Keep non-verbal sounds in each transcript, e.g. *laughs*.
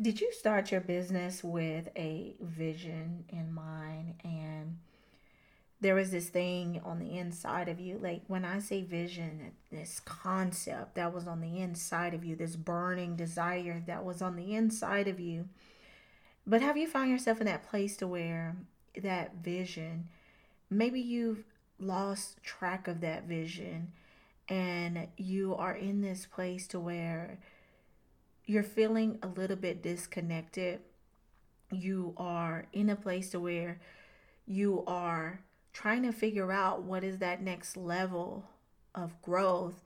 Did you start your business with a vision in mind and there was this thing on the inside of you? Like when I say vision, this concept that was on the inside of you, this burning desire that was on the inside of you. But have you found yourself in that place to where that vision, maybe you've lost track of that vision and you are in this place to where you're feeling a little bit disconnected. You are in a place to where you are trying to figure out what is that next level of growth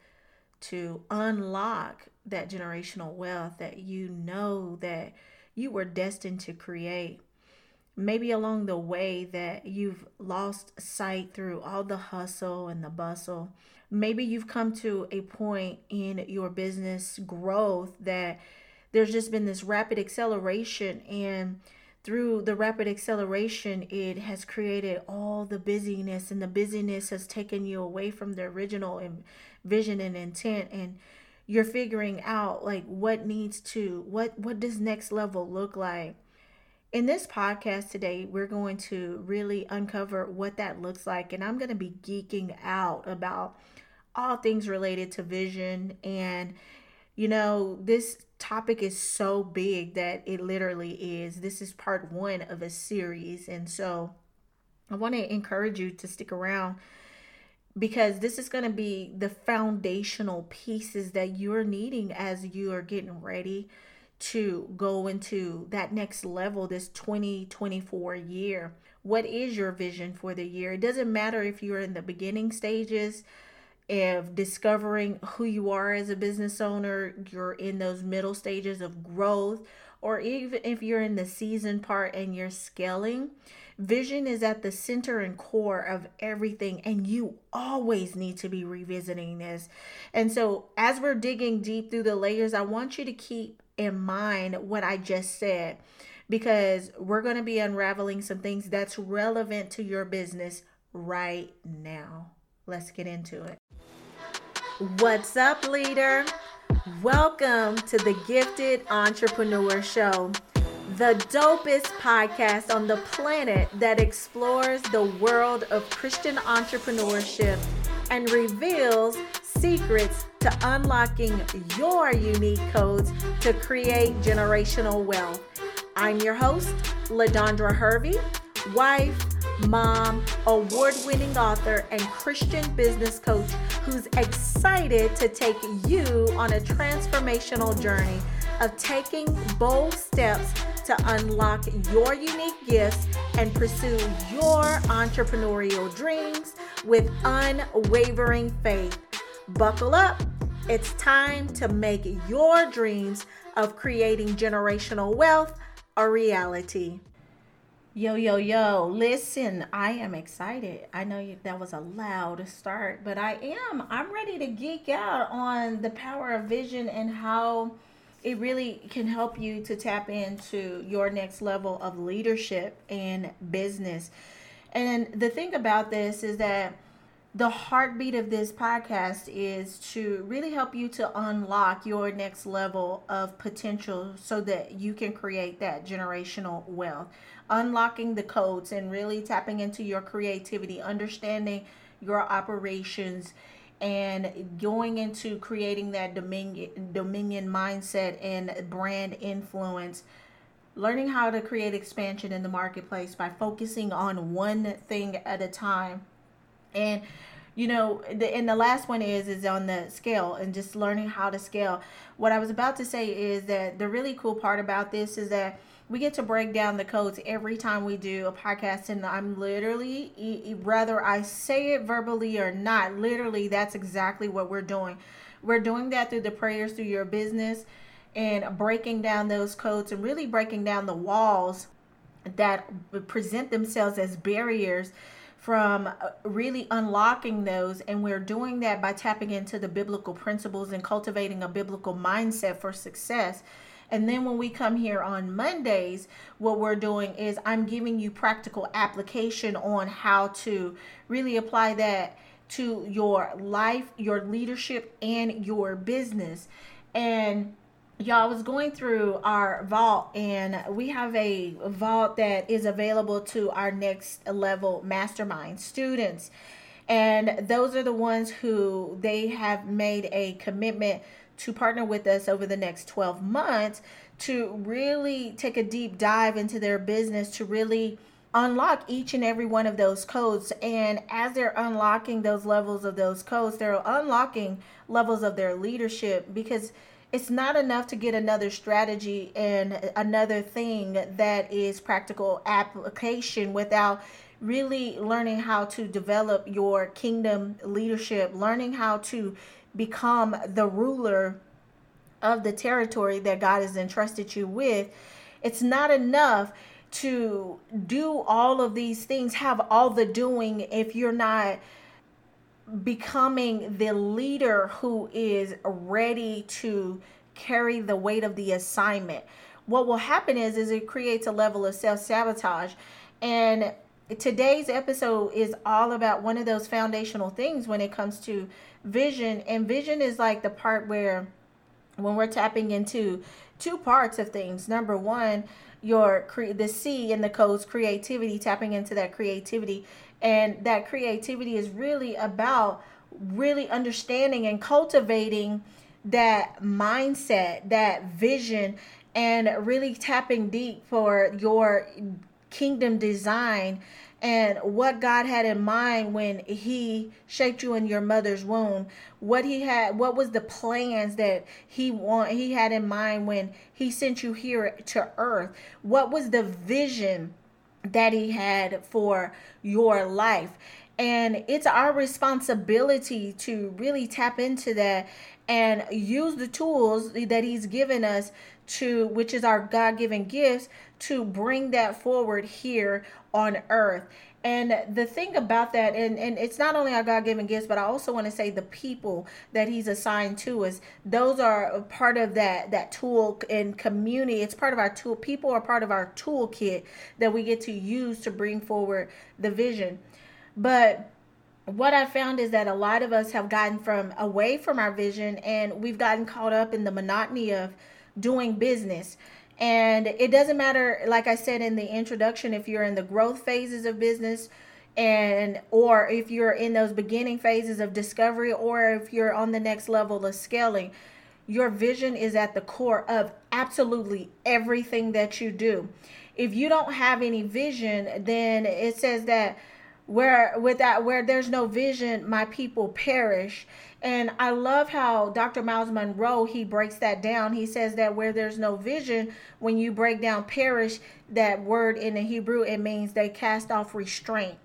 to unlock that generational wealth that you know that you were destined to create. Maybe along the way that you've lost sight through all the hustle and the bustle maybe you've come to a point in your business growth that there's just been this rapid acceleration and through the rapid acceleration it has created all the busyness and the busyness has taken you away from the original vision and intent and you're figuring out like what needs to what what does next level look like in this podcast today, we're going to really uncover what that looks like. And I'm going to be geeking out about all things related to vision. And, you know, this topic is so big that it literally is. This is part one of a series. And so I want to encourage you to stick around because this is going to be the foundational pieces that you're needing as you are getting ready to go into that next level this 2024 year. What is your vision for the year? It doesn't matter if you're in the beginning stages of discovering who you are as a business owner, you're in those middle stages of growth, or even if you're in the season part and you're scaling, vision is at the center and core of everything, and you always need to be revisiting this. And so, as we're digging deep through the layers, I want you to keep in mind what I just said because we're going to be unraveling some things that's relevant to your business right now. Let's get into it. What's up, leader? Welcome to the Gifted Entrepreneur Show, the dopest podcast on the planet that explores the world of Christian entrepreneurship and reveals secrets to unlocking your unique codes to create generational wealth. I'm your host, LaDondra Hervey, wife, mom, award winning author, and Christian business coach who's excited to take you on a transformational journey of taking bold steps to unlock your unique gifts and pursue your entrepreneurial dreams with unwavering faith. Buckle up. It's time to make your dreams of creating generational wealth a reality. Yo, yo, yo, listen, I am excited. I know you, that was a loud start, but I am. I'm ready to geek out on the power of vision and how it really can help you to tap into your next level of leadership and business. And the thing about this is that the heartbeat of this podcast is to really help you to unlock your next level of potential so that you can create that generational wealth. Unlocking the codes and really tapping into your creativity, understanding your operations and going into creating that dominion dominion mindset and brand influence. Learning how to create expansion in the marketplace by focusing on one thing at a time and you know the and the last one is is on the scale and just learning how to scale. What i was about to say is that the really cool part about this is that we get to break down the codes every time we do a podcast. And i'm literally whether i say it verbally or not literally that's exactly what we're doing. We're doing that through the prayers through your business and breaking down those codes and really breaking down the walls that present themselves as barriers from uh, really unlocking those and we're doing that by tapping into the biblical principles and cultivating a biblical mindset for success and then when we come here on Mondays, what we're doing is I'm giving you practical application on how to really apply that to your life, your leadership, and your business. And y'all I was going through our vault and we have a vault that is available to our next level mastermind students and those are the ones who they have made a commitment to partner with us over the next 12 months to really take a deep dive into their business to really unlock each and every one of those codes. And as they're unlocking those levels of those codes, they're unlocking levels of their leadership because it's not enough to get another strategy and another thing that is practical application without really learning how to develop your kingdom leadership, learning how to become the ruler of the territory that God has entrusted you with. It's not enough to do all of these things, have all the doing if you're not becoming the leader who is ready to carry the weight of the assignment. What will happen is is it creates a level of self-sabotage and today's episode is all about one of those foundational things when it comes to vision and vision is like the part where when we're tapping into two parts of things number one your cre- the C in the code's creativity, tapping into that creativity. And that creativity is really about really understanding and cultivating that mindset, that vision, and really tapping deep for your kingdom design and what God had in mind when he shaped you in your mother's womb. What he had what was the plans that he want he had in mind when he sent you here to earth? What was the vision that he had for your life. And it's our responsibility to really tap into that and use the tools that he's given us to which is our god-given gifts to bring that forward here on earth and the thing about that, and, and it's not only our God given gifts, but I also want to say the people that He's assigned to us. Those are part of that that tool and community. It's part of our tool. People are part of our toolkit that we get to use to bring forward the vision. But what I found is that a lot of us have gotten from away from our vision and we've gotten caught up in the monotony of doing business. And it doesn't matter, like I said in the introduction, if you're in the growth phases of business and or if you're in those beginning phases of discovery or if you're on the next level of scaling, your vision is at the core of absolutely everything that you do. If you don't have any vision, then it says that where without where there's no vision, my people perish. And I love how Dr. Myles Munroe he breaks that down. He says that where there's no vision, when you break down perish, that word in the Hebrew it means they cast off restraint.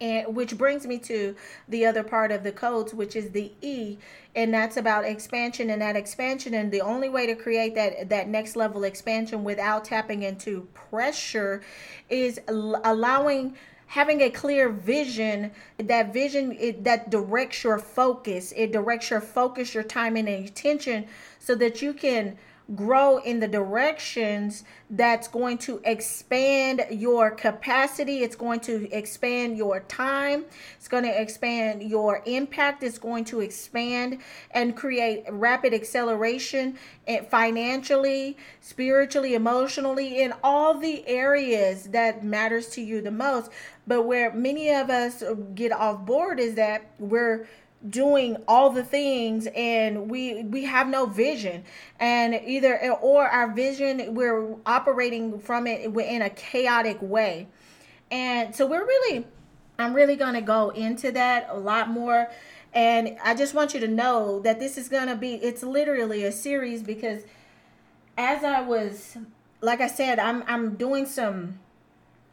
And which brings me to the other part of the codes, which is the E, and that's about expansion and that expansion. And the only way to create that that next level expansion without tapping into pressure is allowing having a clear vision that vision it, that directs your focus. It directs your focus your time and attention so that you can grow in the directions that's going to expand your capacity. It's going to expand your time. It's going to expand your impact. It's going to expand and create rapid acceleration eh, financially, spiritually, emotionally, in all the areas that matters to you the most. But where many of us get off board is that we're doing all the things and we we have no vision. And either or our vision we're operating from it in a chaotic way. And so we're really i'm really going to go into that a lot more. And i just want you to know that this is going to be it's literally a series because as i was like i said i'm i'm doing some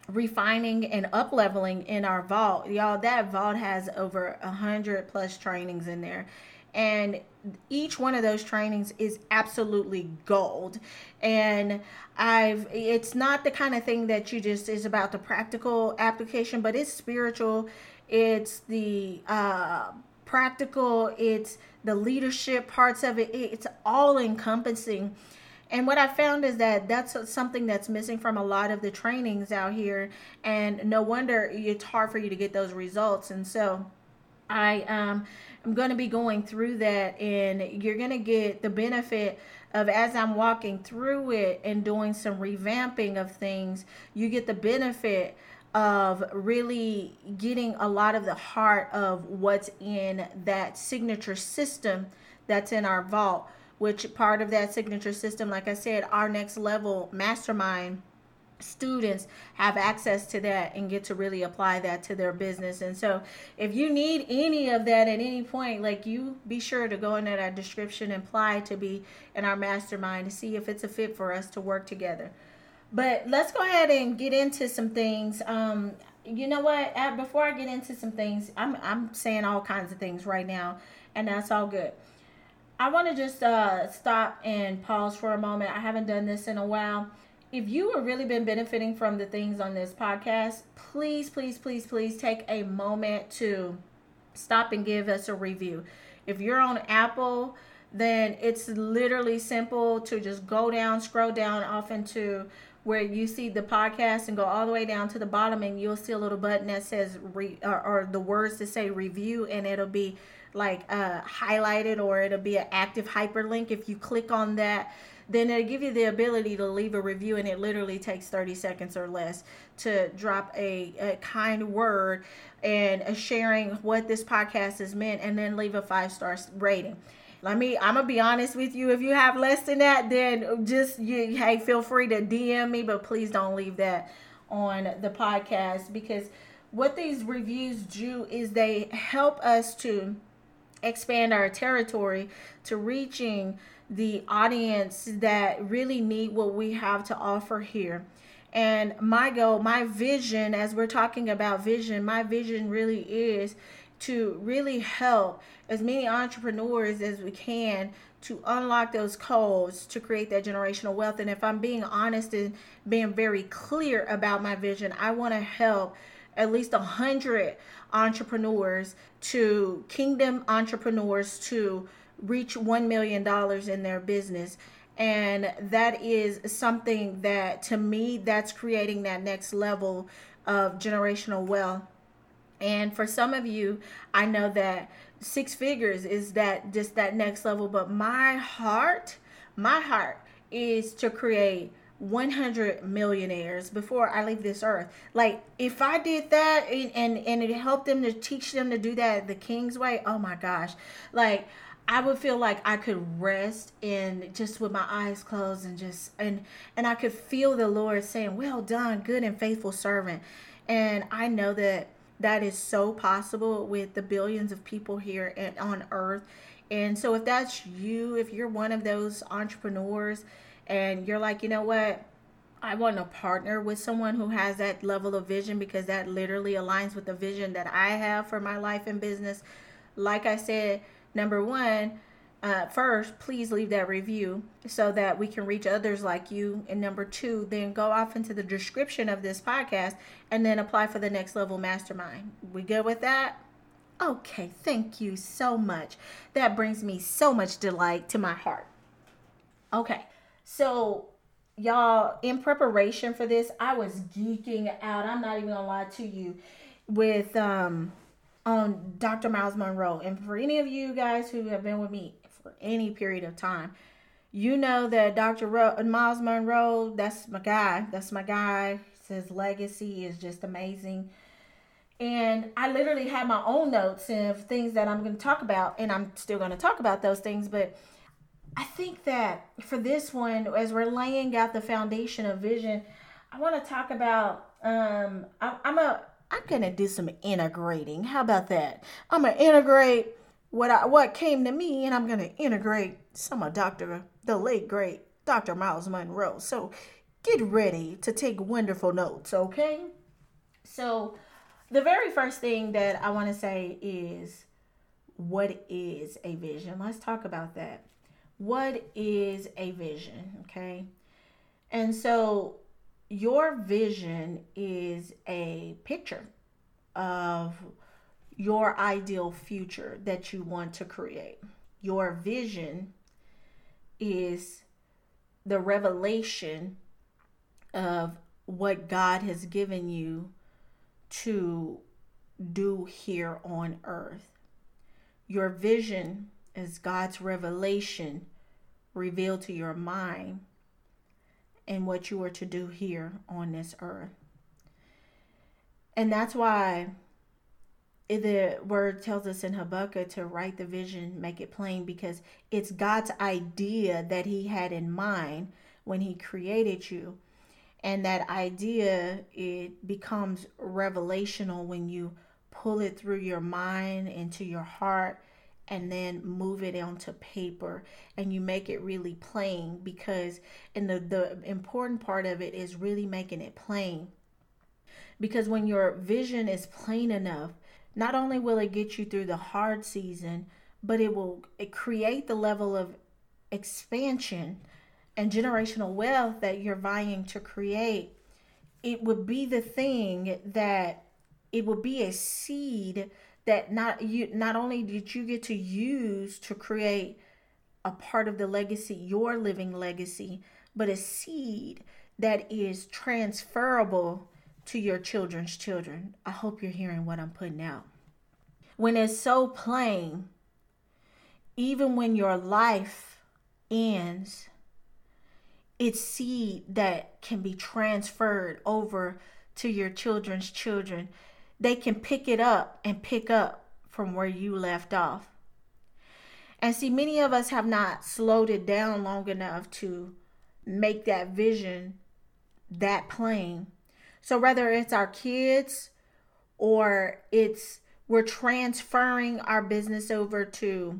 refining and up leveling in our vault. Y'all that vault has over a hundred plus trainings in there. And each one of those trainings is absolutely gold. And i've it's not the kind of thing that you just is about the practical application but it's spiritual. It's the uh practical it's the leadership parts of it. It's all encompassing and what I found is that that's something that's missing from a lot of the trainings out here. And no wonder it's hard for you to get those results. And so I um I'm going to be going through that and you're going to get the benefit of as I'm walking through it and doing some revamping of things, you get the benefit of really getting a lot of the heart of what's in that signature system that's in our vault, which part of that signature system, like I said, our next level mastermind students have access to that and get to really apply that to their business. And so if you need any of that at any point, like you be sure to go into that description and apply to be in our mastermind to see if it's a fit for us to work together. But let's go ahead and get into some things. Um, you know what? Before I get into some things, I'm I'm saying all kinds of things right now, and that's all good. I want to just uh, stop and pause for a moment. I haven't done this in a while if you have really been benefiting from the things on this podcast, please, please, please, please take a moment to stop and give us a review. If you're on Apple, then it's literally simple to just go down, scroll down off into where you see the podcast and go all the way down to the bottom and you'll see a little button that says re, or, or the words to say review and it'll be like uh, highlighted or it'll be an active hyperlink if you click on that then it'll give you the ability to leave a review and it literally takes 30 seconds or less to drop a, a kind word and sharing what this podcast has meant and then leave a five star rating. Let me i'm gonna be honest with you if you have less than that then just you hey feel free to dm me but please don't leave that on the podcast because what these reviews do is they help us to expand our territory to reaching the audience that really need what we have to offer here. And my goal, my vision, as we're talking about vision, my vision really is to really help as many entrepreneurs as we can to unlock those codes to create that generational wealth. And if I'm being honest and being very clear about my vision, I want to help at least a hundred entrepreneurs to kingdom entrepreneurs to reach $1 million in their business. And that is something that to me, that's creating that next level of generational wealth. And for some of you, I know that six figures is that just that next level. But my heart, my heart is to create 100 millionaires before I leave this earth. Like if I did that and and, and it helped them to teach them to do that the king's way, oh my gosh. Like I would feel like I could rest and just with my eyes closed and just and and I could feel the Lord saying, "Well done, good and faithful servant." And I know that that is so possible with the billions of people here at, on earth. And so if that's you, if you're one of those entrepreneurs and you're like, "You know what? I want to partner with someone who has that level of vision because that literally aligns with the vision that I have for my life and business." Like I said, number one, uh, first, please leave that review so that we can reach others like you. And number two, then go off into the description of this podcast and then apply for the next level mastermind. We good with that? Okay, thank you so much. That brings me so much delight to my heart. Okay, so y'all, in preparation for this, I was geeking out. I'm not even gonna lie to you with um on Dr. Myles Munroe And for any of you guys who have been with me for any period of time, you know that Dr. Ro- Myles Munroe, that's my guy. That's my guy. His legacy is just amazing. And I literally had my own notes of things that I'm going to talk about, and I'm still going to talk about those things. But I think that for this one, as we're laying out the foundation of vision, I want to talk about. Um, I, I'm a I'm gonna do some integrating. How about that? I'm gonna integrate what I what came to me, and I'm gonna integrate some of Doctor the late great Dr. Myles Munroe. So get ready to take wonderful notes, okay? So the very first thing that I want to say is what is a vision? Let's talk about that. What is a vision? Okay. And so your vision is a picture of your ideal future that you want to create. Your vision is the revelation of what God has given you to do here on earth. your vision is God's revelation revealed to your mind and what you are to do here on this earth. And that's why the word tells us in Habakkuk to write the vision, make it plain, because it's God's idea that He had in mind when He created you. And that idea, it becomes revelational when you pull it through your mind into your heart and then move it onto paper and you make it really plain because and the the important part of it is really making it plain. Because when your vision is plain enough not only will it get you through the hard season but it will it create the level of expansion and generational wealth that you're vying to create. It would be the thing that it will be a seed that not you not only did you get to use to create a part of the legacy your living legacy but a seed that is transferable to your children's children. I hope you're hearing what i'm putting out. When it's so plain even when your life ends it's seed that can be transferred over to your children's children they can pick it up and pick up from where you left off. And see, many of us have not slowed it down long enough to make that vision that plain. So, whether it's our kids or it's we're transferring our business over to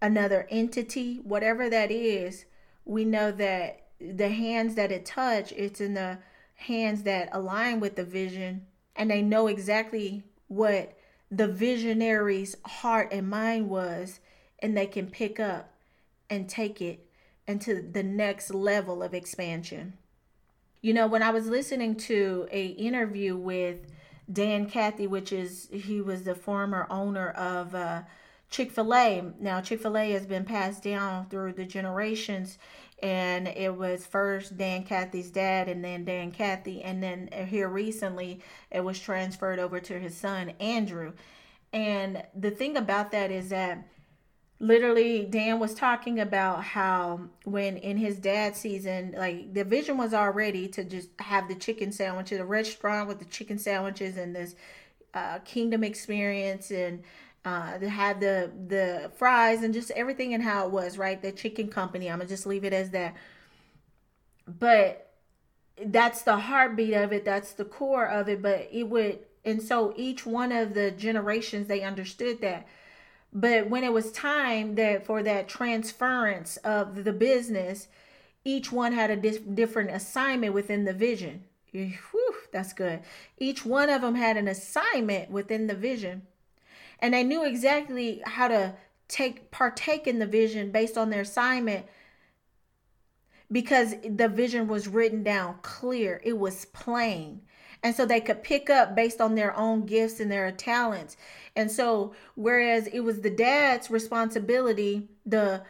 another entity, whatever that is, we know that the hands that it touch, it's in the hands that align with the vision and they know exactly what the visionary's heart and mind was and they can pick up and take it into the next level of expansion. You know when i was listening to a interview with dan cathy which is he was the former owner of uh, chick-fil-a. Now chick-fil-a has been passed down through the generations and it was first Dan Cathy's dad and then Dan Cathy and then here recently it was transferred over to his son Andrew. And the thing about that is that literally Dan was talking about how when in his dad's season like the vision was already to just have the chicken sandwiches a restaurant with the chicken sandwiches and this uh, kingdom experience and uh, had the the fries and just everything and how it was right? The chicken company. I'm gonna just leave it as that. But that's the heartbeat of it. That's the core of it. But it would and so each one of the generations they understood that. But when it was time that for that transference of the business each one had a different assignment within the vision. Whew, that's good. Each one of them had an assignment within the vision and they knew exactly how to take partake in the vision based on their assignment because the vision was written down clear. It was plain. And so they could pick up based on their own gifts and their talents. And so whereas it was the dad's responsibility the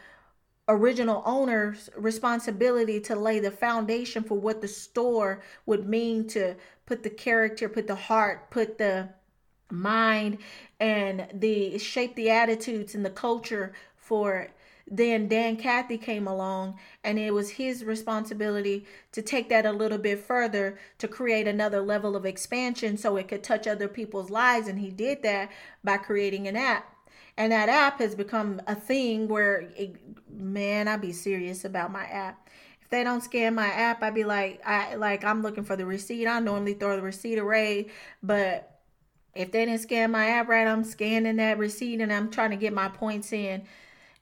original owner's responsibility to lay the foundation for what the store would mean to put the character put the heart put the mind and the shape the attitudes and the culture for it. then Dan Cathy came along and it was his responsibility to take that a little bit further to create another level of expansion so it could touch other people's lives and he did that by creating an app and that app has become a thing where it, man I'd be serious about my app if they don't scan my app i'd be like i like i'm looking for the receipt i normally throw the receipt away but if they didn't scan my app right, I'm scanning that receipt and I'm trying to get my points in.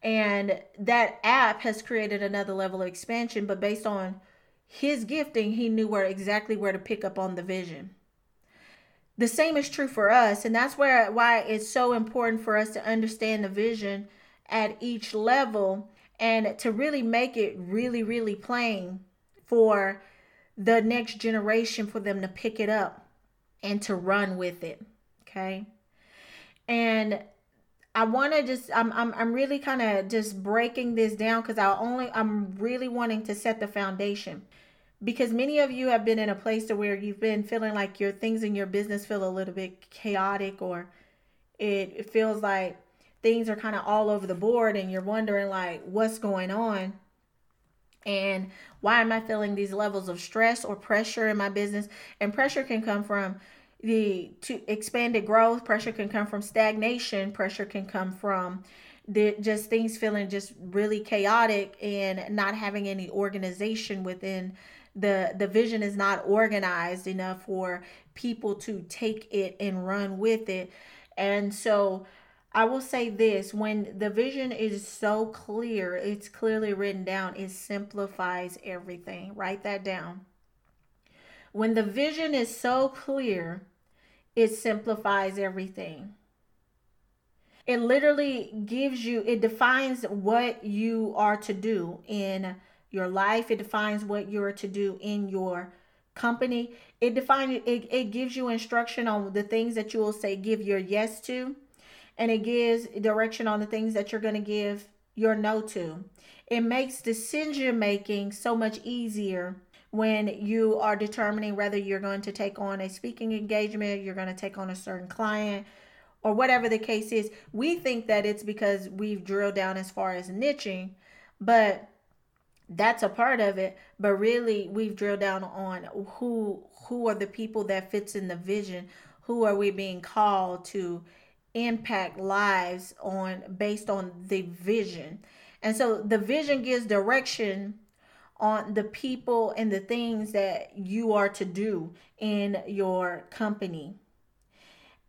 And that app has created another level of expansion, but based on his gifting, he knew where exactly where to pick up on the vision. The same is true for us, and that's where why it's so important for us to understand the vision at each level and to really make it really, really plain for the next generation for them to pick it up and to run with it. Okay. And I want to just I'm I'm I'm really kind of just breaking this down cuz I only I'm really wanting to set the foundation. Because many of you have been in a place to where you've been feeling like your things in your business feel a little bit chaotic or it, it feels like things are kind of all over the board and you're wondering like what's going on and why am i feeling these levels of stress or pressure in my business and pressure can come from the to expanded growth pressure can come from stagnation pressure can come from the just things feeling just really chaotic and not having any organization within the the vision is not organized enough for people to take it and run with it and so I will say this when the vision is so clear, it's clearly written down, it simplifies everything. Write that down. When the vision is so clear, it simplifies everything. It literally gives you, it defines what you are to do in your life, it defines what you're to do in your company. It defines it, it gives you instruction on the things that you will say give your yes to and it gives direction on the things that you're going to give your no to. It makes decision making so much easier when you are determining whether you're going to take on a speaking engagement, you're going to take on a certain client, or whatever the case is. We think that it's because we've drilled down as far as niching, but that's a part of it but really we've drilled down on who who are the people that fits in the vision who are we being called to impact lives on based on the vision. And so the vision gives direction on the people and the things that you are to do in your company.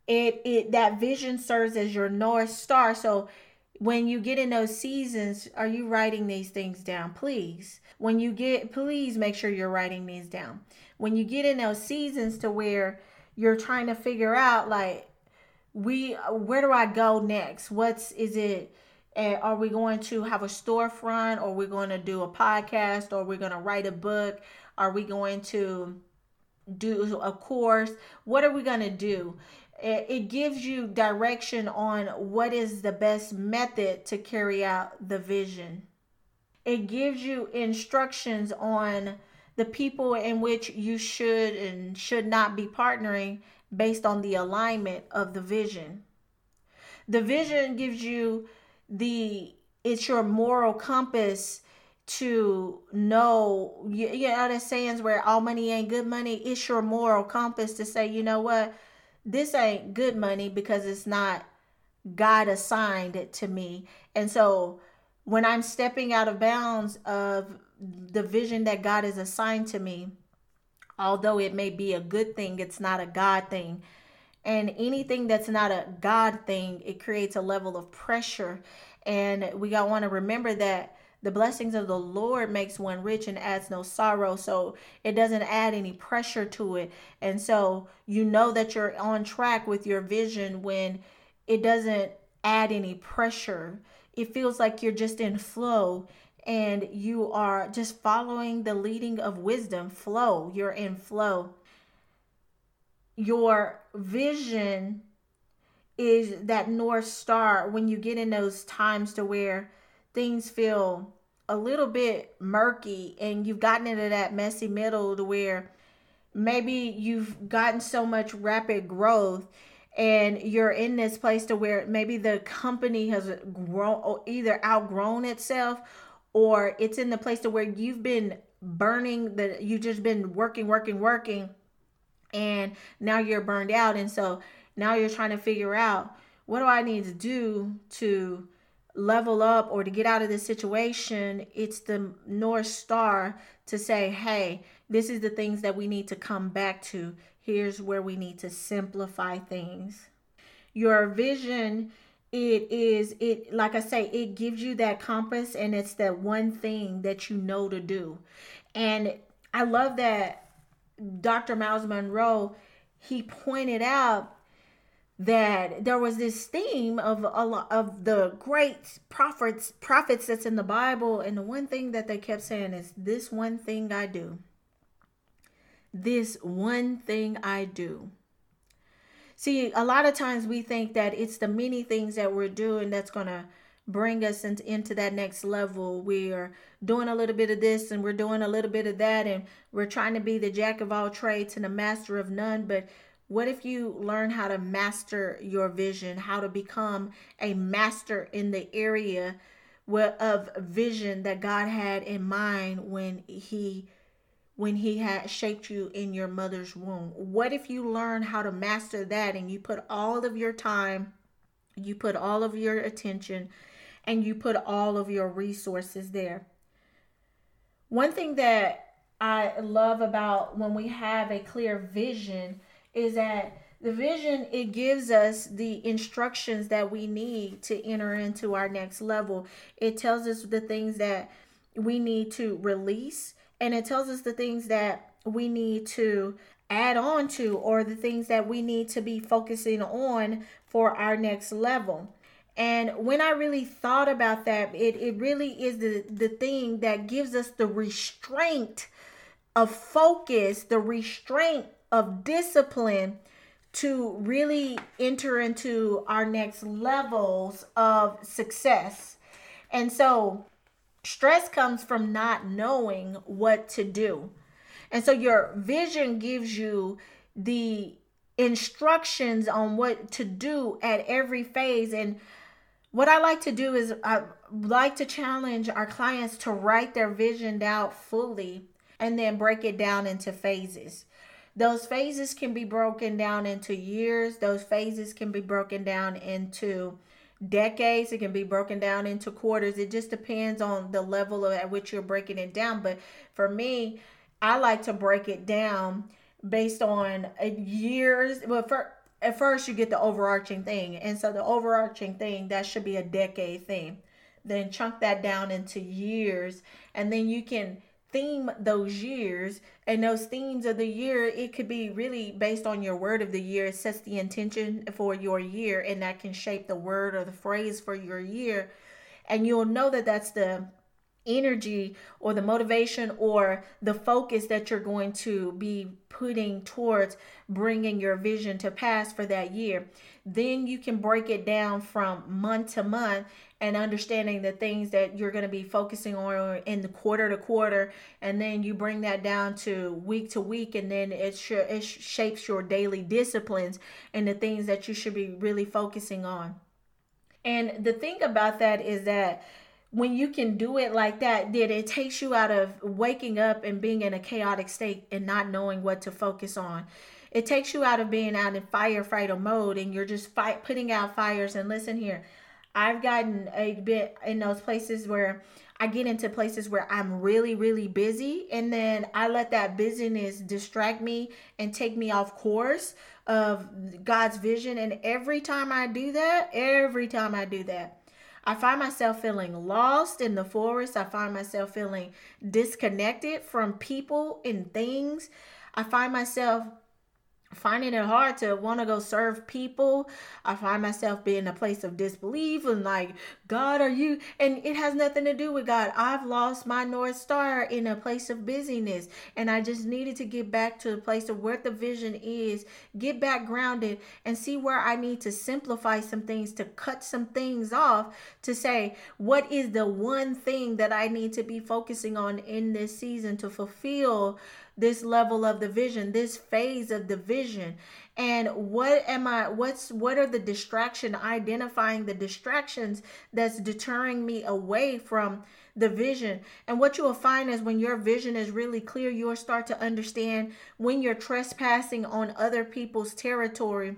It it that vision serves as your north star. So when you get in those seasons, are you writing these things down? Please. When you get please make sure you're writing these down. When you get in those seasons to where you're trying to figure out like we where do I go next? What's is it? Uh, are we going to have a storefront? Or we're going to do a podcast? Or we're going to write a book? Are we going to do a course? What are we going to do? It gives you direction on what is the best method to carry out the vision. It gives you instructions on the people in which you should and should not be partnering based on the alignment of the vision. The vision gives you the it's your moral compass to know you, you know the sayings where all money ain't good money it's your moral compass to say you know what this ain't good money because it's not god assigned it to me and so when i'm stepping out of bounds of the vision that god has assigned to me although it may be a good thing, it's not a God thing. And anything that's not a God thing, it creates a level of pressure. And we got want to remember that the blessings of the Lord makes one rich and adds no sorrow. So it doesn't add any pressure to it. And so you know that you're on track with your vision when it doesn't add any pressure. It feels like you're just in flow and you are just following the leading of wisdom flow you're in flow your vision is that north star when you get in those times to where things feel a little bit murky and you've gotten into that messy middle to where maybe you've gotten so much rapid growth and you're in this place to where maybe the company has grown either outgrown itself or it's in the place to where you've been burning that you've just been working working working and now you're burned out. And so now you're trying to figure out what do I need to do to level up or to get out of this situation? It's the north star to say hey this is the things that we need to come back to. Here's where we need to simplify things. Your vision it is it like i say it gives you that compass and it's that one thing that you know to do. And i love that dr Myles Munroe, he pointed out that there was this theme of a lot of the great prophets prophets that's in the bible and the one thing that they kept saying is this one thing i do. This one thing i do. See, a lot of times we think that it's the many things that we're doing that's to bring us into, that next level. We're doing a little bit of this and we're doing a little bit of that, and we're trying to be the jack of all trades and the master of none. But What if you learn how to master your vision, how to become a master in the area of vision that God had in mind when he when he had shaped you in your mother's womb? What if you learn how to master that and you put all of your time, you put all of your attention, and you put all of your resources there? One thing that I love about when we have a clear vision is that the vision it gives us the instructions that we need to enter into our next level. It tells us the things that we need to release and it tells us the things that we need to add on to or the things that we need to be focusing on for our next level. And when I really thought about that, it, it really is the, the thing that gives us the restraint of focus, the restraint of discipline to really enter into our next levels of success. And so stress comes from not knowing what to do. And so your vision gives you the instructions on what to do at every phase. And what I like to do is I like to challenge our clients to write their vision out fully and then break it down into phases. Those phases can be broken down into years, those phases can be broken down into decades, it can be broken down into quarters. It just depends on the level at which you're breaking it down. But for me, I like to break it down based on uh, years. But for at first you get the overarching thing. And so the overarching thing, that should be a decade thing. Then chunk that down into years and then you can theme those years and those themes of the year it could be really based on your word of the year it sets the intention for your year and that can shape the word or the phrase for your year and you'll know that that's the energy or the motivation or the focus that you're going to be putting towards bringing your vision to pass for that year. Then you can break it down from month to month and understanding the things that you're going to be focusing on in the quarter to quarter. And then you bring that down to week to week and then it, sh- it shapes your daily disciplines and the things that you should be really focusing on. And the thing about that is that when you can do it like that, then it takes you out of waking up and being in a chaotic state and not knowing what to focus on. It takes you out of being out in firefighter mode and you're just fight putting out fires. And listen here, I've gotten a bit in those places where I get into places where I'm really, really busy, and then I let that busyness distract me and take me off course of God's vision. And every time I do that, every time I do that, I find myself feeling lost in the forest. I find myself feeling disconnected from people and things. I find myself finding it hard to want to go serve people. I find myself being a place of disbelief and like, God, are you? And it has nothing to do with God. I've lost my North Star in a place of busyness. And I just needed to get back to the place of where the vision is, get back grounded, and see where I need to simplify some things, to cut some things off, to say, what is the one thing that I need to be focusing on in this season to fulfill this level of the vision, this phase of the vision. And what am I what's what are the distraction identifying the distractions that's deterring me away from the vision. And what you will find is when your vision is really clear, you'll start to understand when you're trespassing on other people's territory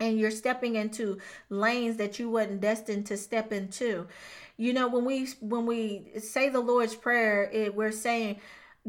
and you're stepping into lanes that you wasn't destined to step into you know when we when we say the lord's prayer it, we're saying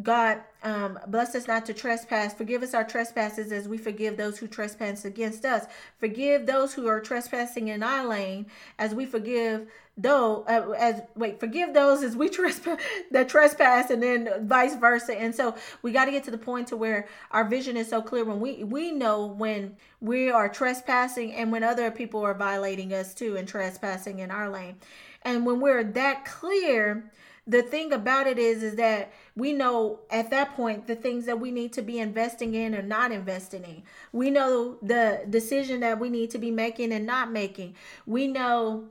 God, um, bless us not to trespass. Forgive us our trespasses as we forgive those who trespass against us. Forgive those who are trespassing in our lane as we forgive though uh, as wait forgive those as we *laughs* trespass that trespass and then vice versa and so we got to get to the point to where our vision is so clear when we we know when we are trespassing and when other people are violating us too and trespassing in our lane and when we're that clear the thing about it is is that we know at that point the things that we need to be investing in or not investing in we know the decision that we need to be making and not making we know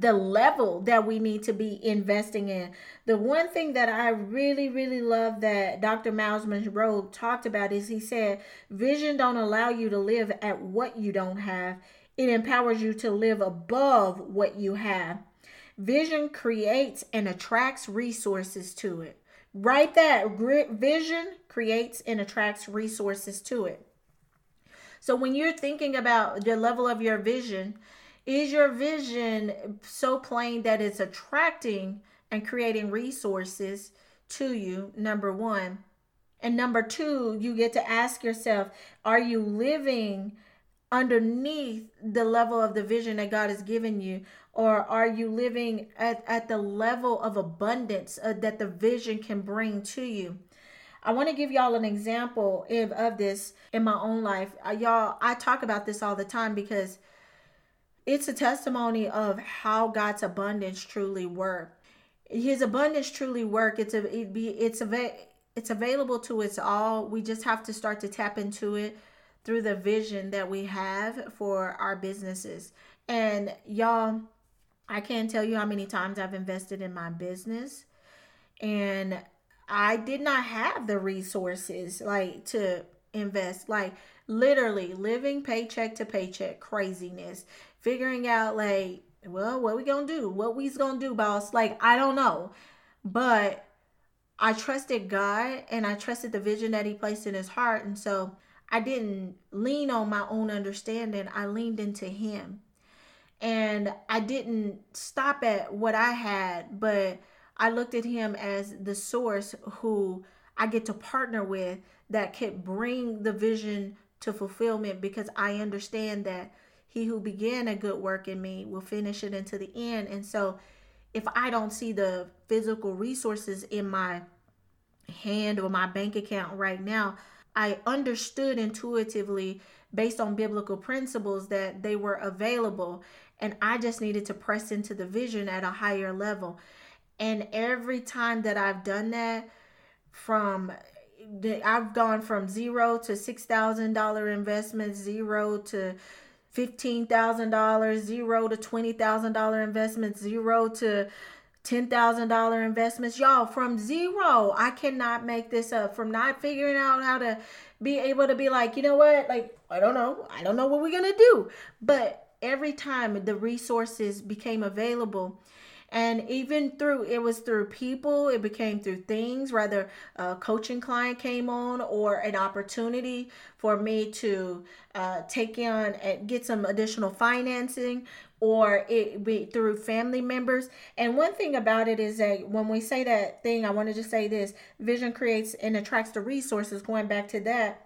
the level that we need to be investing in. The one thing that I really, really love that Dr. Myles Munroe talked about is he said, vision don't allow you to live at what you don't have. It empowers you to live above what you have. Vision creates and attracts resources to it. Write that. Vision creates and attracts resources to it. So when you're thinking about the level of your vision, is your vision so plain that it's attracting and creating resources to you? Number one. And number two, you get to ask yourself, are you living underneath the level of the vision that God has given you? Or are you living at, at the level of abundance uh, that the vision can bring to you? I want to give y'all an example of, of this in my own life. Uh, y'all, I talk about this all the time because it's a testimony of how God's abundance truly work. His abundance truly work. It's a it be it's a it's available to us all. We just have to start to tap into it through the vision that we have for our businesses. And y'all, I can't tell you how many times I've invested in my business and I did not have the resources like to invest like literally living paycheck to paycheck craziness figuring out like well what we gonna do what we's gonna do boss like i don't know. But i trusted god and i trusted the vision that he placed in his heart and so i didn't lean on my own understanding i leaned into him and i didn't stop at what i had but i looked at him as the source who i get to partner with that could bring the vision to fulfillment because i understand that he who began a good work in me will finish it into the end. And so if I don't see the physical resources in my hand or my bank account right now, I understood intuitively based on biblical principles that they were available and I just needed to press into the vision at a higher level. And every time that I've done that from I've gone from zero to six thousand dollar investment, zero to $15,000, zero to $20,000 investments, zero to $10,000 investments. Y'all, from zero, I cannot make this up. From not figuring out how to be able to be like, you know what? Like, I don't know. I don't know what we're to do. But every time the resources became available, and even through it was through people it became through things rather a coaching client came on or an opportunity for me to uh, take on and get some additional financing or it be through family members. And one thing about it is that when we say that thing i want to say this vision creates and attracts the resources going back to that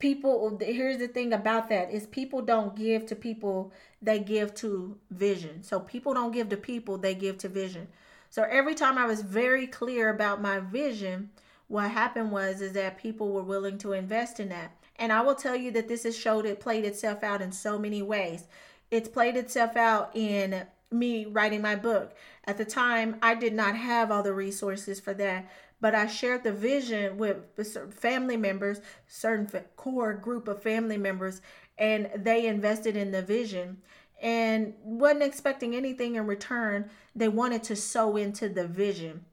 people here's the thing about that is people don't give to people they give to vision. So people don't give to people they give to vision. So every time i was very clear about my vision what happened was is that people were willing to invest in that. And i will tell you that this has showed it played itself out in so many ways. It's played itself out in me writing my book. At the time i did not have all the resources for that but I shared the vision with family members, certain core group of family members, and they invested in the vision and wasn't expecting anything in return. They wanted to sow into the vision.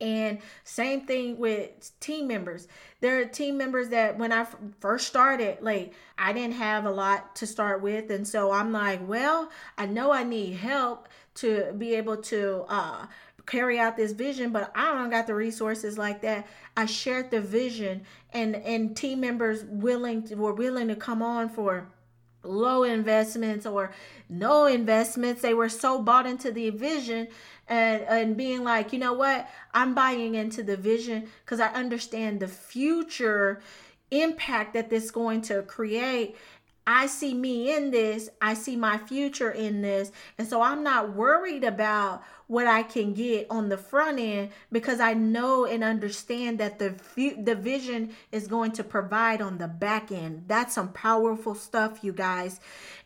And same thing with team members. There are team members that when I first started, like I didn't have a lot to start with. And so I'm like, well, I know I need help to be able to uh, carry out this vision, but I don't got the resources like that. I shared the vision and and team members willing to, were willing to come on for low investments or no investments. They were so bought into the vision and and being like, you know what? I'm buying into the vision because I understand the future impact that this is going to create I see me in this. I see my future in this. And so I'm not worried about what I can get on the front end because I know and understand that the the vision is going to provide on the back end. That's some powerful stuff, you guys.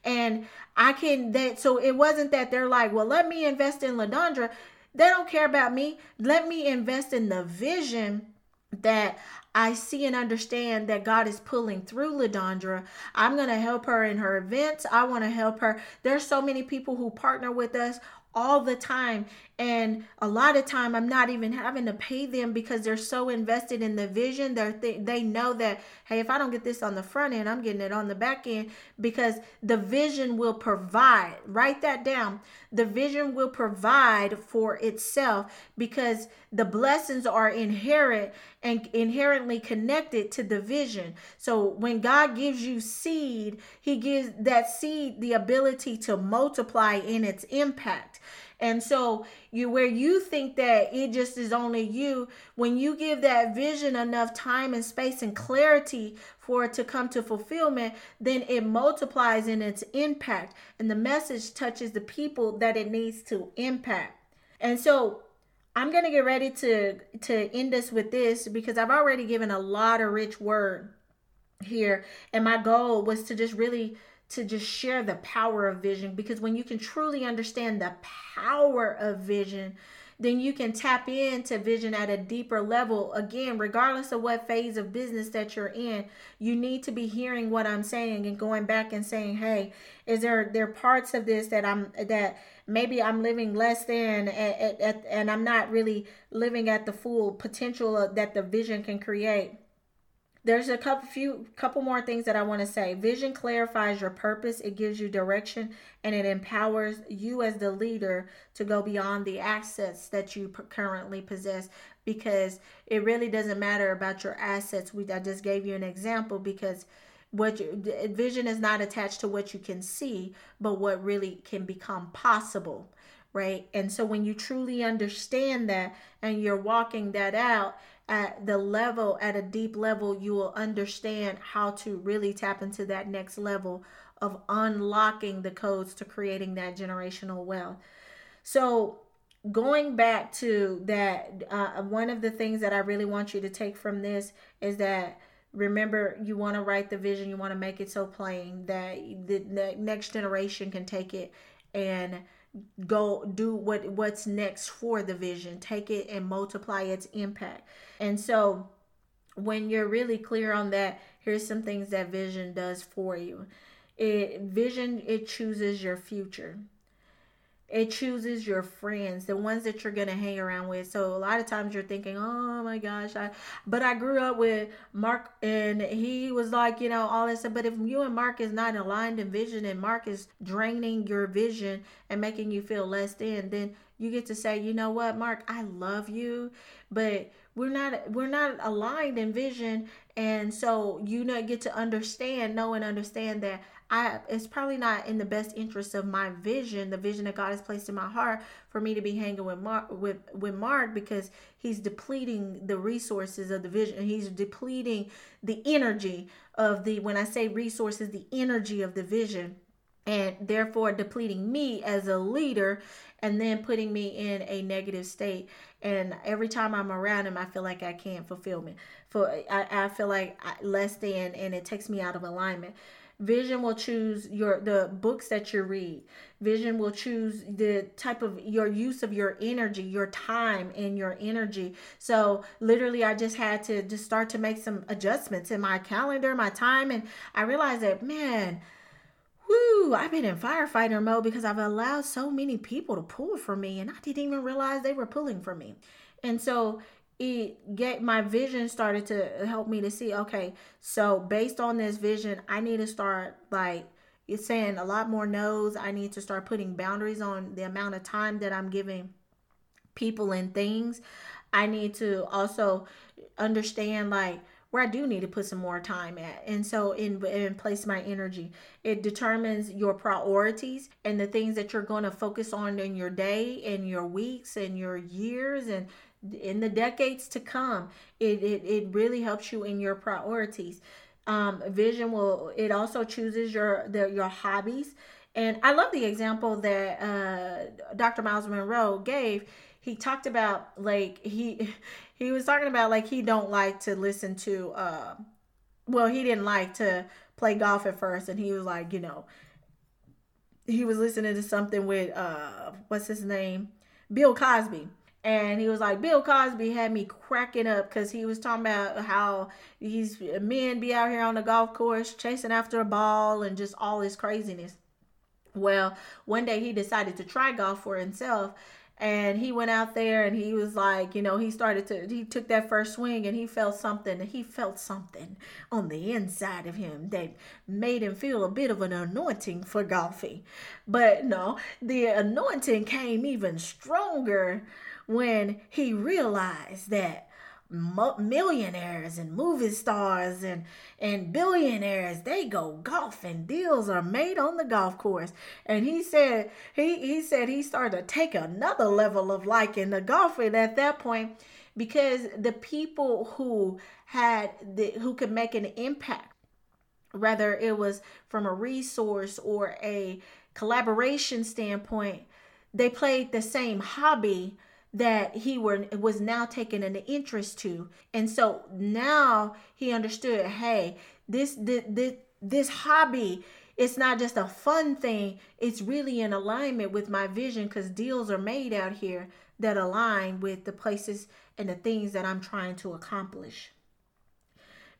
And I can that so it wasn't that they're like, "Well, let me invest in LaDondra." They don't care about me. Let me invest in the vision that I see and understand that God is pulling through Ladondra. I'm going to help her in her events. I want to help her. There's so many people who partner with us all the time and a lot of time i'm not even having to pay them because they're so invested in the vision. They're th- they know that hey if i don't get this on the front end i'm getting it on the back end because the vision will provide. Write that down. The vision will provide for itself because the blessings are inherent and inherently connected to the vision. So when god gives you seed he gives that seed the ability to multiply in its impact and so you where you think that it just is only you, when you give that vision enough time and space and clarity for it to come to fulfillment, then it multiplies in its impact and the message touches the people that it needs to impact. And so I'm going to get ready to to end us with this because I've already given a lot of rich word here and my goal was to just really to just share the power of vision because when you can truly understand the power of vision, then you can tap into vision at a deeper level. Again, regardless of what phase of business that you're in, you need to be hearing what I'm saying and going back and saying, "Hey, is there there parts of this that I'm that maybe I'm living less than at, at, and I'm not really living at the full potential that the vision can create." There's a couple few couple more things that I want to say. Vision clarifies your purpose, it gives you direction, and it empowers you as the leader to go beyond the assets that you currently possess because it really doesn't matter about your assets. We I just gave you an example because what you, vision is not attached to what you can see, but what really can become possible right? And so when you truly understand that and you're walking that out, at the level, at a deep level, you will understand how to really tap into that next level of unlocking the codes to creating that generational wealth. So, going back to that, uh, one of the things that I really want you to take from this is that remember you want to write the vision, you want to make it so plain that the, the next generation can take it and go do what what's next for the vision. Take it and multiply its impact. And so when you're really clear on that here's some things that vision does for you. It vision it chooses your future it chooses your friends the ones that you're to hang around with. So a lot of times you're thinking oh my gosh i but i grew up with mark and he was like you know all this but if you and mark is not aligned in vision and mark is draining your vision and making you feel less than then you get to say you know what mark i love you but we're not we're not aligned in vision. And so you know get to understand know and understand that I it's probably not in the best interest of my vision, the vision that God has placed in my heart for me to be hanging with Mark with with Mark because he's depleting the resources of the vision. He's depleting the energy of the when I say resources, the energy of the vision and therefore depleting me as a leader and then putting me in a negative state. And every time i'm around him i feel like i can't fulfill me. For i, I feel like I, less than and it takes me out of alignment Vision will choose your the books that you read. Vision will choose the type of your use of your energy, your time and your energy. So literally I just had to just start to make some adjustments in my calendar, my time and I realized that man, Woo, I've been in firefighter mode because I've allowed so many people to pull for me and I didn't even realize they were pulling for me. And so it get my vision started to help me to see okay so based on this vision i need to start like it's saying a lot more no's i need to start putting boundaries on the amount of time that i'm giving people and things i need to also understand like where I do need to put some more time at. And so in, in place my energy. It determines your priorities and the things that you're going to focus on in your day and your weeks and your years and in the decades to come it, it, it really helps you in your priorities. Um, vision will it also chooses your the, your hobbies. And i love the example that uh, dr Myles Munroe gave. He talked about like he *laughs* he was talking about like he don't like to listen to uh well he didn't like to play golf at first. And he was like you know he was listening to something with uh what's his name? Bill cosby and he was like bill cosby had me cracking up because he was talking about how these men be out here on the golf course chasing after a ball and just all this craziness. Well one day he decided to try golf for himself and he went out there and he was like you know he started to he took that first swing and he felt something he felt something on the inside of him that made him feel a bit of an anointing for golfing. But no the anointing came even stronger when he realized that millionaires and movie stars and and billionaires they go golfing deals are made on the golf course. And he said he he said he started to take another level of liking the golfing at that point because the people who had the who could make an impact whether it was from a resource or a collaboration standpoint they played the same hobby that he were was now taking an interest to. And so now he understood hey this this this, this hobby it's not just a fun thing. It's really in alignment with my vision because deals are made out here that align with the places and the things that i'm trying to accomplish.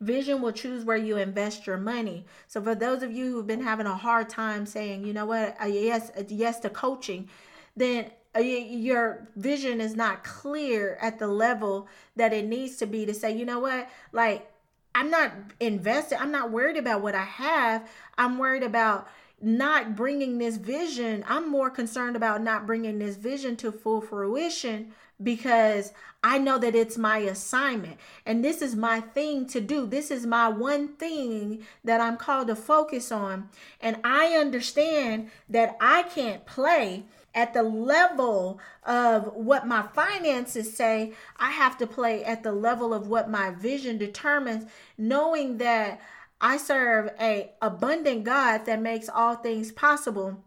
Vision will choose where you invest your money. So for those of you who've been having a hard time saying, you know what, yes, yes to coaching, then uh, Uh, your vision is not clear at the level that it needs to be to say, you know what, like I'm not invested. I'm not worried about what I have. I'm worried about not bringing this vision. I'm more concerned about not bringing this vision to full fruition because I know that it's my assignment and this is my thing to do. This is my one thing that I'm called to focus on. And I understand that I can't play at the level of what my finances say, I have to play at the level of what my vision determines, knowing that I serve a abundant God that makes all things possible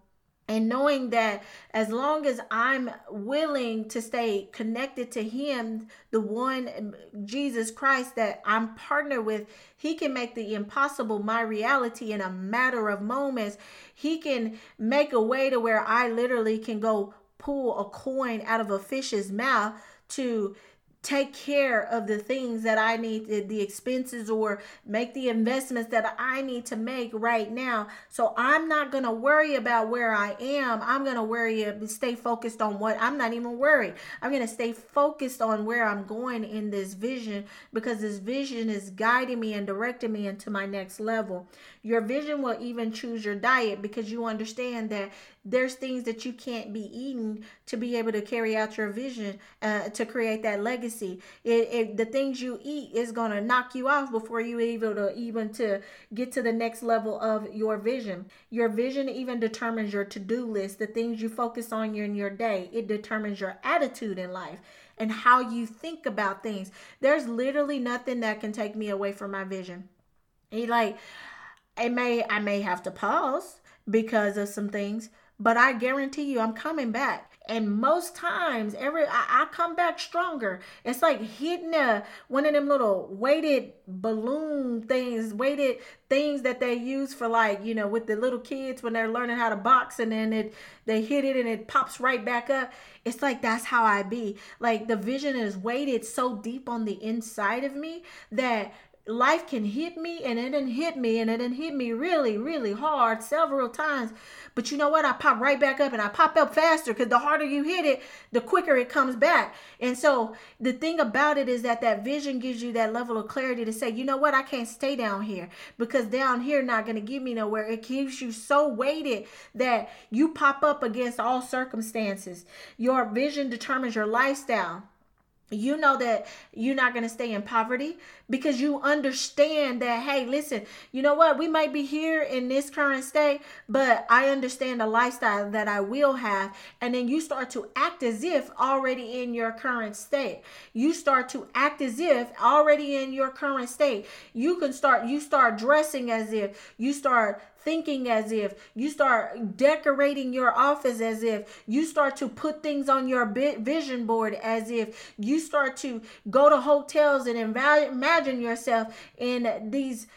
and knowing that as long as I'm willing to stay connected to Him, the one um, Jesus Christ that I'm partnered with, He can make the impossible my reality in a matter of moments. He can make a way to where I literally can go pull a coin out of a fish's mouth to take care of the things that I need, the expenses, or make the investments that I need to make right now. So I'm not going to worry about where I am. I'm going to worry, stay focused on what I'm not even worried. I'm going to stay focused on where I'm going in this vision because this vision is guiding me and directing me into my next level. Your vision will even choose your diet because you understand that there's things that you can't be eating to be able to carry out your vision uh, to create that legacy. It, it, the things you eat is going to knock you off before you able to even to get to the next level of your vision. Your vision even determines your to-do list, the things you focus on in your day. It determines your attitude in life and how you think about things. There's literally nothing that can take me away from my vision. He like I may I may have to pause because of some things, but I guarantee you I'm coming back. And most times, every I, I, come back stronger. It's like hitting a one of them little weighted balloon things, weighted things that they use for like you know with the little kids when they're learning how to box, and then it they hit it and it pops right back up. It's like that's how I be. Like the vision is weighted so deep on the inside of me that life can hit me and it didn't hit me and it didn't hit me really really hard several times. But you know what? I pop right back up and i pop up faster because the harder you hit it the quicker it comes back. And so the thing about it is that that vision gives you that level of clarity to say you know what? I can't stay down here because down here not going to give me nowhere. It keeps you so weighted that you pop up against all circumstances. Your vision determines your lifestyle you know that you're not going to stay in poverty because you understand that hey listen you know what? We might be here in this current state but i understand the lifestyle that i will have. And then you start to act as if already in your current state. You start to act as if already in your current state. You can start you start dressing as if you start thinking as if. You start decorating your office as if. You start to put things on your vision board as if. You start to go to hotels and imagine yourself in these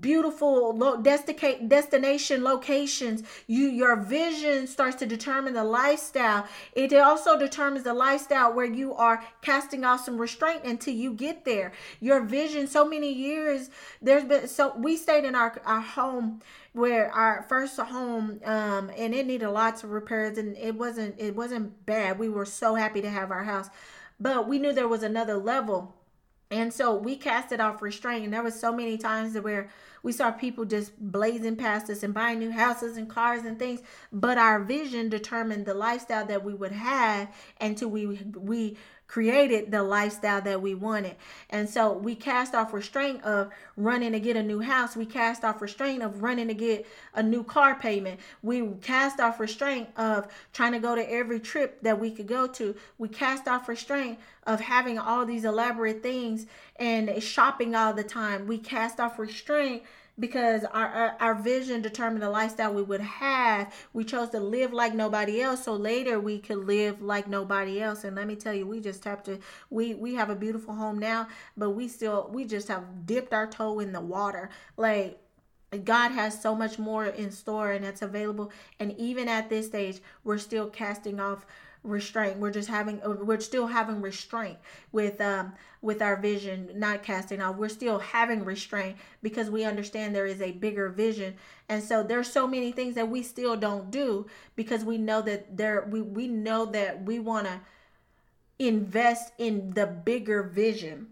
beautiful destination locations. You your vision starts to determine the lifestyle. It also determines the lifestyle where you are casting off some restraint until you get there. Your vision so many years there's been so we stayed in our, our home where our first home um and it needed lots of repairs and it wasn't it wasn't bad we were so happy to have our house but we knew there was another level and so we casted off restraint. And there was so many times where we saw people just blazing past us and buying new houses and cars and things. But our vision determined the lifestyle that we would have until we we created the lifestyle that we wanted. And so we cast off restraint of running to get a new house. We cast off restraint of running to get a new car payment. We cast off restraint of trying to go to every trip that we could go to. We cast off restraint of having all these elaborate things and shopping all the time. We cast off restraint because our, our, our vision determined the lifestyle we would have. We chose to live like nobody else, so later we could live like nobody else. And let me tell you, we just have to. We we have a beautiful home now, but we still we just have dipped our toe in the water, like. God has so much more in store and that's available. And even at this stage, we're still casting off restraint. We're just having uh, we're still having restraint with um with our vision not casting off. We're still having restraint because we understand there is a bigger vision. And so there's so many things that we still don't do because we know that there we we know that we want to invest in the bigger vision.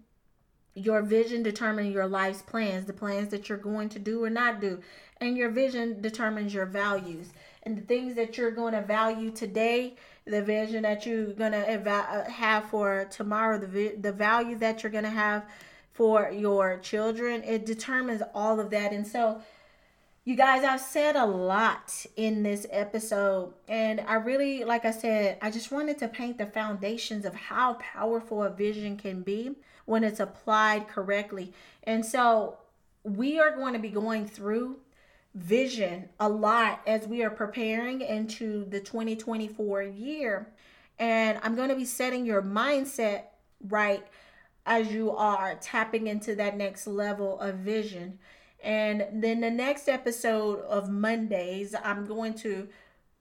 Your vision determines your life's plans the plans that you're going to do or not do. And your vision determines your values. And the things that you're going to value today the vision that you're gonna uh, have for tomorrow, the the value that you're gonna have for your children. It determines all of that, and so. You guys, I've said a lot in this episode, and I really, like I said, I just wanted to paint the foundations of how powerful a vision can be when it's applied correctly. And so, we are going to be going through vision a lot as we are preparing into the 2024 year. And I'm going to be setting your mindset right as you are tapping into that next level of vision. And then the next episode of Mondays, I'm going to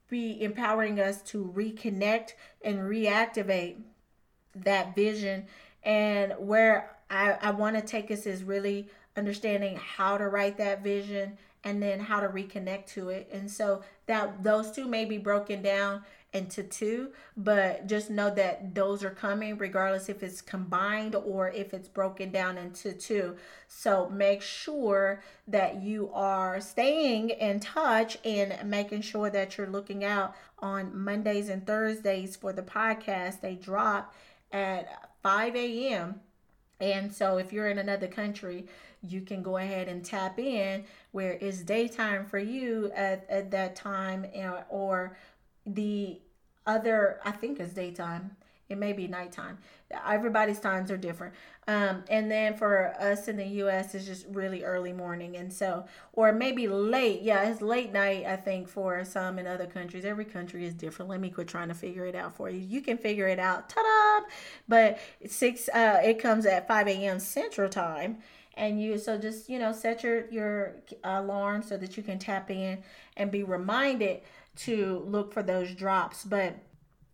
be empowering us to reconnect and reactivate that vision. And where I, I want to take us is really understanding how to write that vision and then how to reconnect to it. And so that those two may be broken down into two, but just know that those are coming regardless if it's combined or if it's broken down into two. So make sure that you are staying in touch and making sure that you're looking out on Mondays and Thursdays for the podcast. They drop at 5 a.m. And so if you're in another country, you can go ahead and tap in where it's daytime for you at, at that time and, or the other i think it's daytime. It may be nighttime. Everybody's times are different. Um, and then for us in the us it's just really early morning and so or maybe late yeah it's late night i think for some in other countries. Every country is different. Let me quit trying to figure it out for you. You can figure it out. Ta-da! But six uh, it comes at 5 a.m central time and you so just you know set your your alarm so that you can tap in and be reminded to look for those drops. But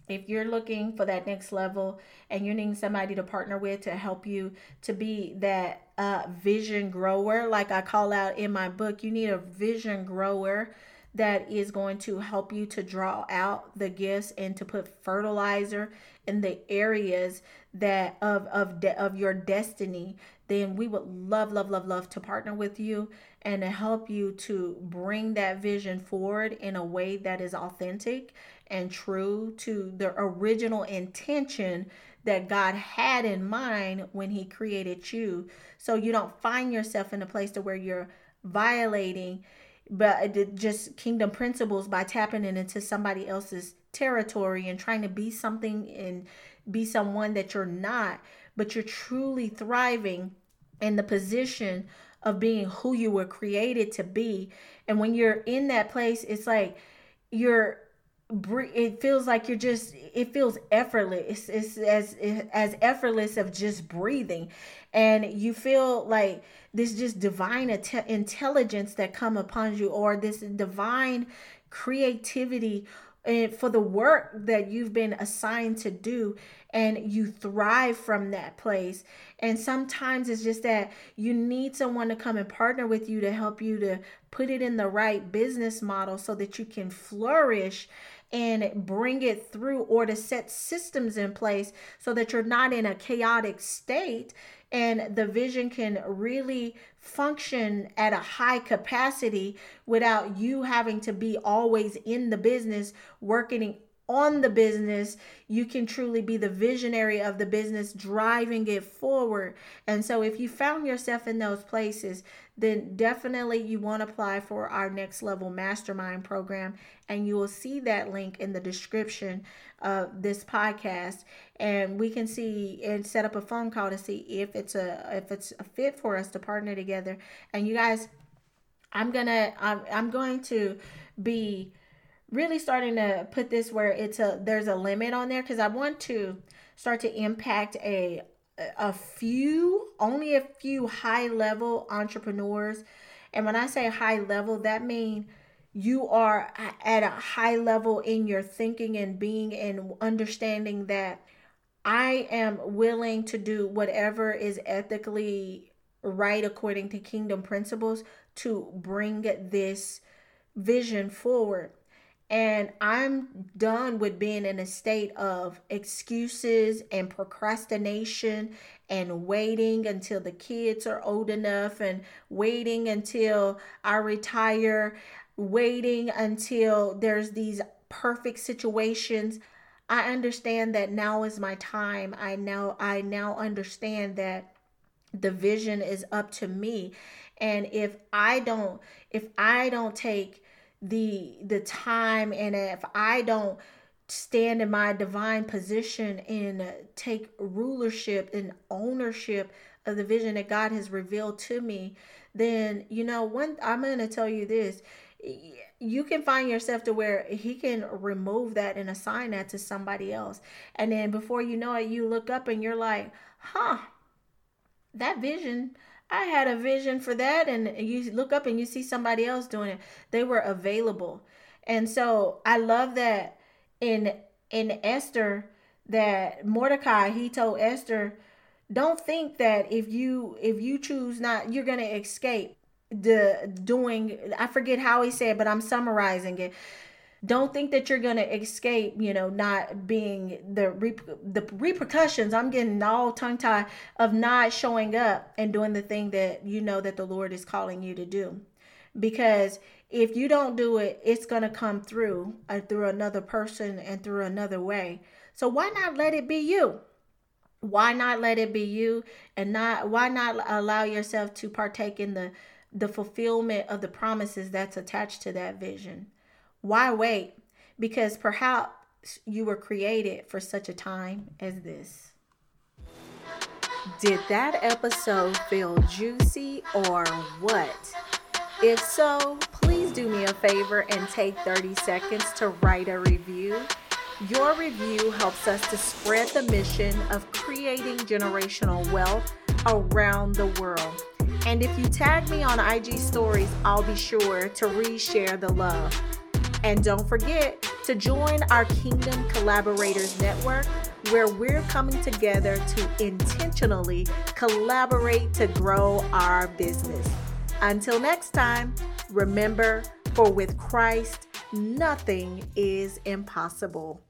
if you're looking for that next level and you're needing somebody to partner with to help you to be that uh, vision grower like i call out in my book you need a vision grower that is going to help you to draw out the gifts and to put fertilizer in the areas that of of de- of your destiny then we would love love love love to partner with you and to help you to bring that vision forward in a way that is authentic and true to the original intention that God had in mind when he created you. So you don't find yourself in a place to where you're violating but just kingdom principles by tapping into somebody else's territory and trying to be something and be someone that you're not, but you're truly thriving in the position of being who you were created to be. And when you're in that place, it's like you're it feels like you're just it feels effortless it's, as as effortless of just breathing and you feel like this just divine intelligence that come upon you or this divine creativity and for the work that you've been assigned to do and you thrive from that place. And sometimes it's just that you need someone to come and partner with you to help you to put it in the right business model so that you can flourish and bring it through or to set systems in place so that you're not in a chaotic state and the vision can really function at a high capacity without you having to be always in the business working on the business, you can truly be the visionary of the business, driving it forward. And so, if you found yourself in those places, then definitely you want to apply for our next level mastermind program. And you will see that link in the description of this podcast. And we can see and set up a phone call to see if it's a if it's a fit for us to partner together. And you guys, I'm gonna I'm, I'm going to be really starting to put this where it's a there's a limit on there because I want to start to impact a a few only a few high level entrepreneurs. And when I say high level that means you are at a high level in your thinking and being and understanding that I am willing to do whatever is ethically right according to kingdom principles to bring this vision forward and I'm done with being in a state of excuses and procrastination and waiting until the kids are old enough and waiting until I retire, waiting until there's these perfect situations. I understand that now is my time. I know I now understand that the vision is up to me. And if I don't if I don't take the the time and if I don't stand in my divine position and take rulership and ownership of the vision that God has revealed to me, then you know one I'm going to tell you this you can find yourself to where he can remove that and assign that to somebody else. And then before you know it, you look up and you're like, huh, that vision I had a vision for that. And you look up and you see somebody else doing it. They were available. And so I love that in in Esther that Mordecai he told Esther don't think that if you if you choose not you're going to escape the doing I forget how he said but I'm summarizing it don't think that you're going to escape you know not being the the repercussions. I'm getting all tongue tied of not showing up and doing the thing that you know that the lord is calling you to do. Because if you don't do it it's going to come through uh, through another person and through another way. So why not let it be you? Why not let it be you and not why not allow yourself to partake in the the fulfillment of the promises that's attached to that vision why wait? Because perhaps you were created for such a time as this. Did that episode feel juicy or what? If so, please do me a favor and take 30 seconds to write a review. Your review helps us to spread the mission of creating generational wealth around the world. And if you tag me on IG stories, I'll be sure to reshare the love. And don't forget to join our Kingdom Collaborators Network, where we're coming together to intentionally collaborate to grow our business. Until next time, remember, for with Christ, nothing is impossible.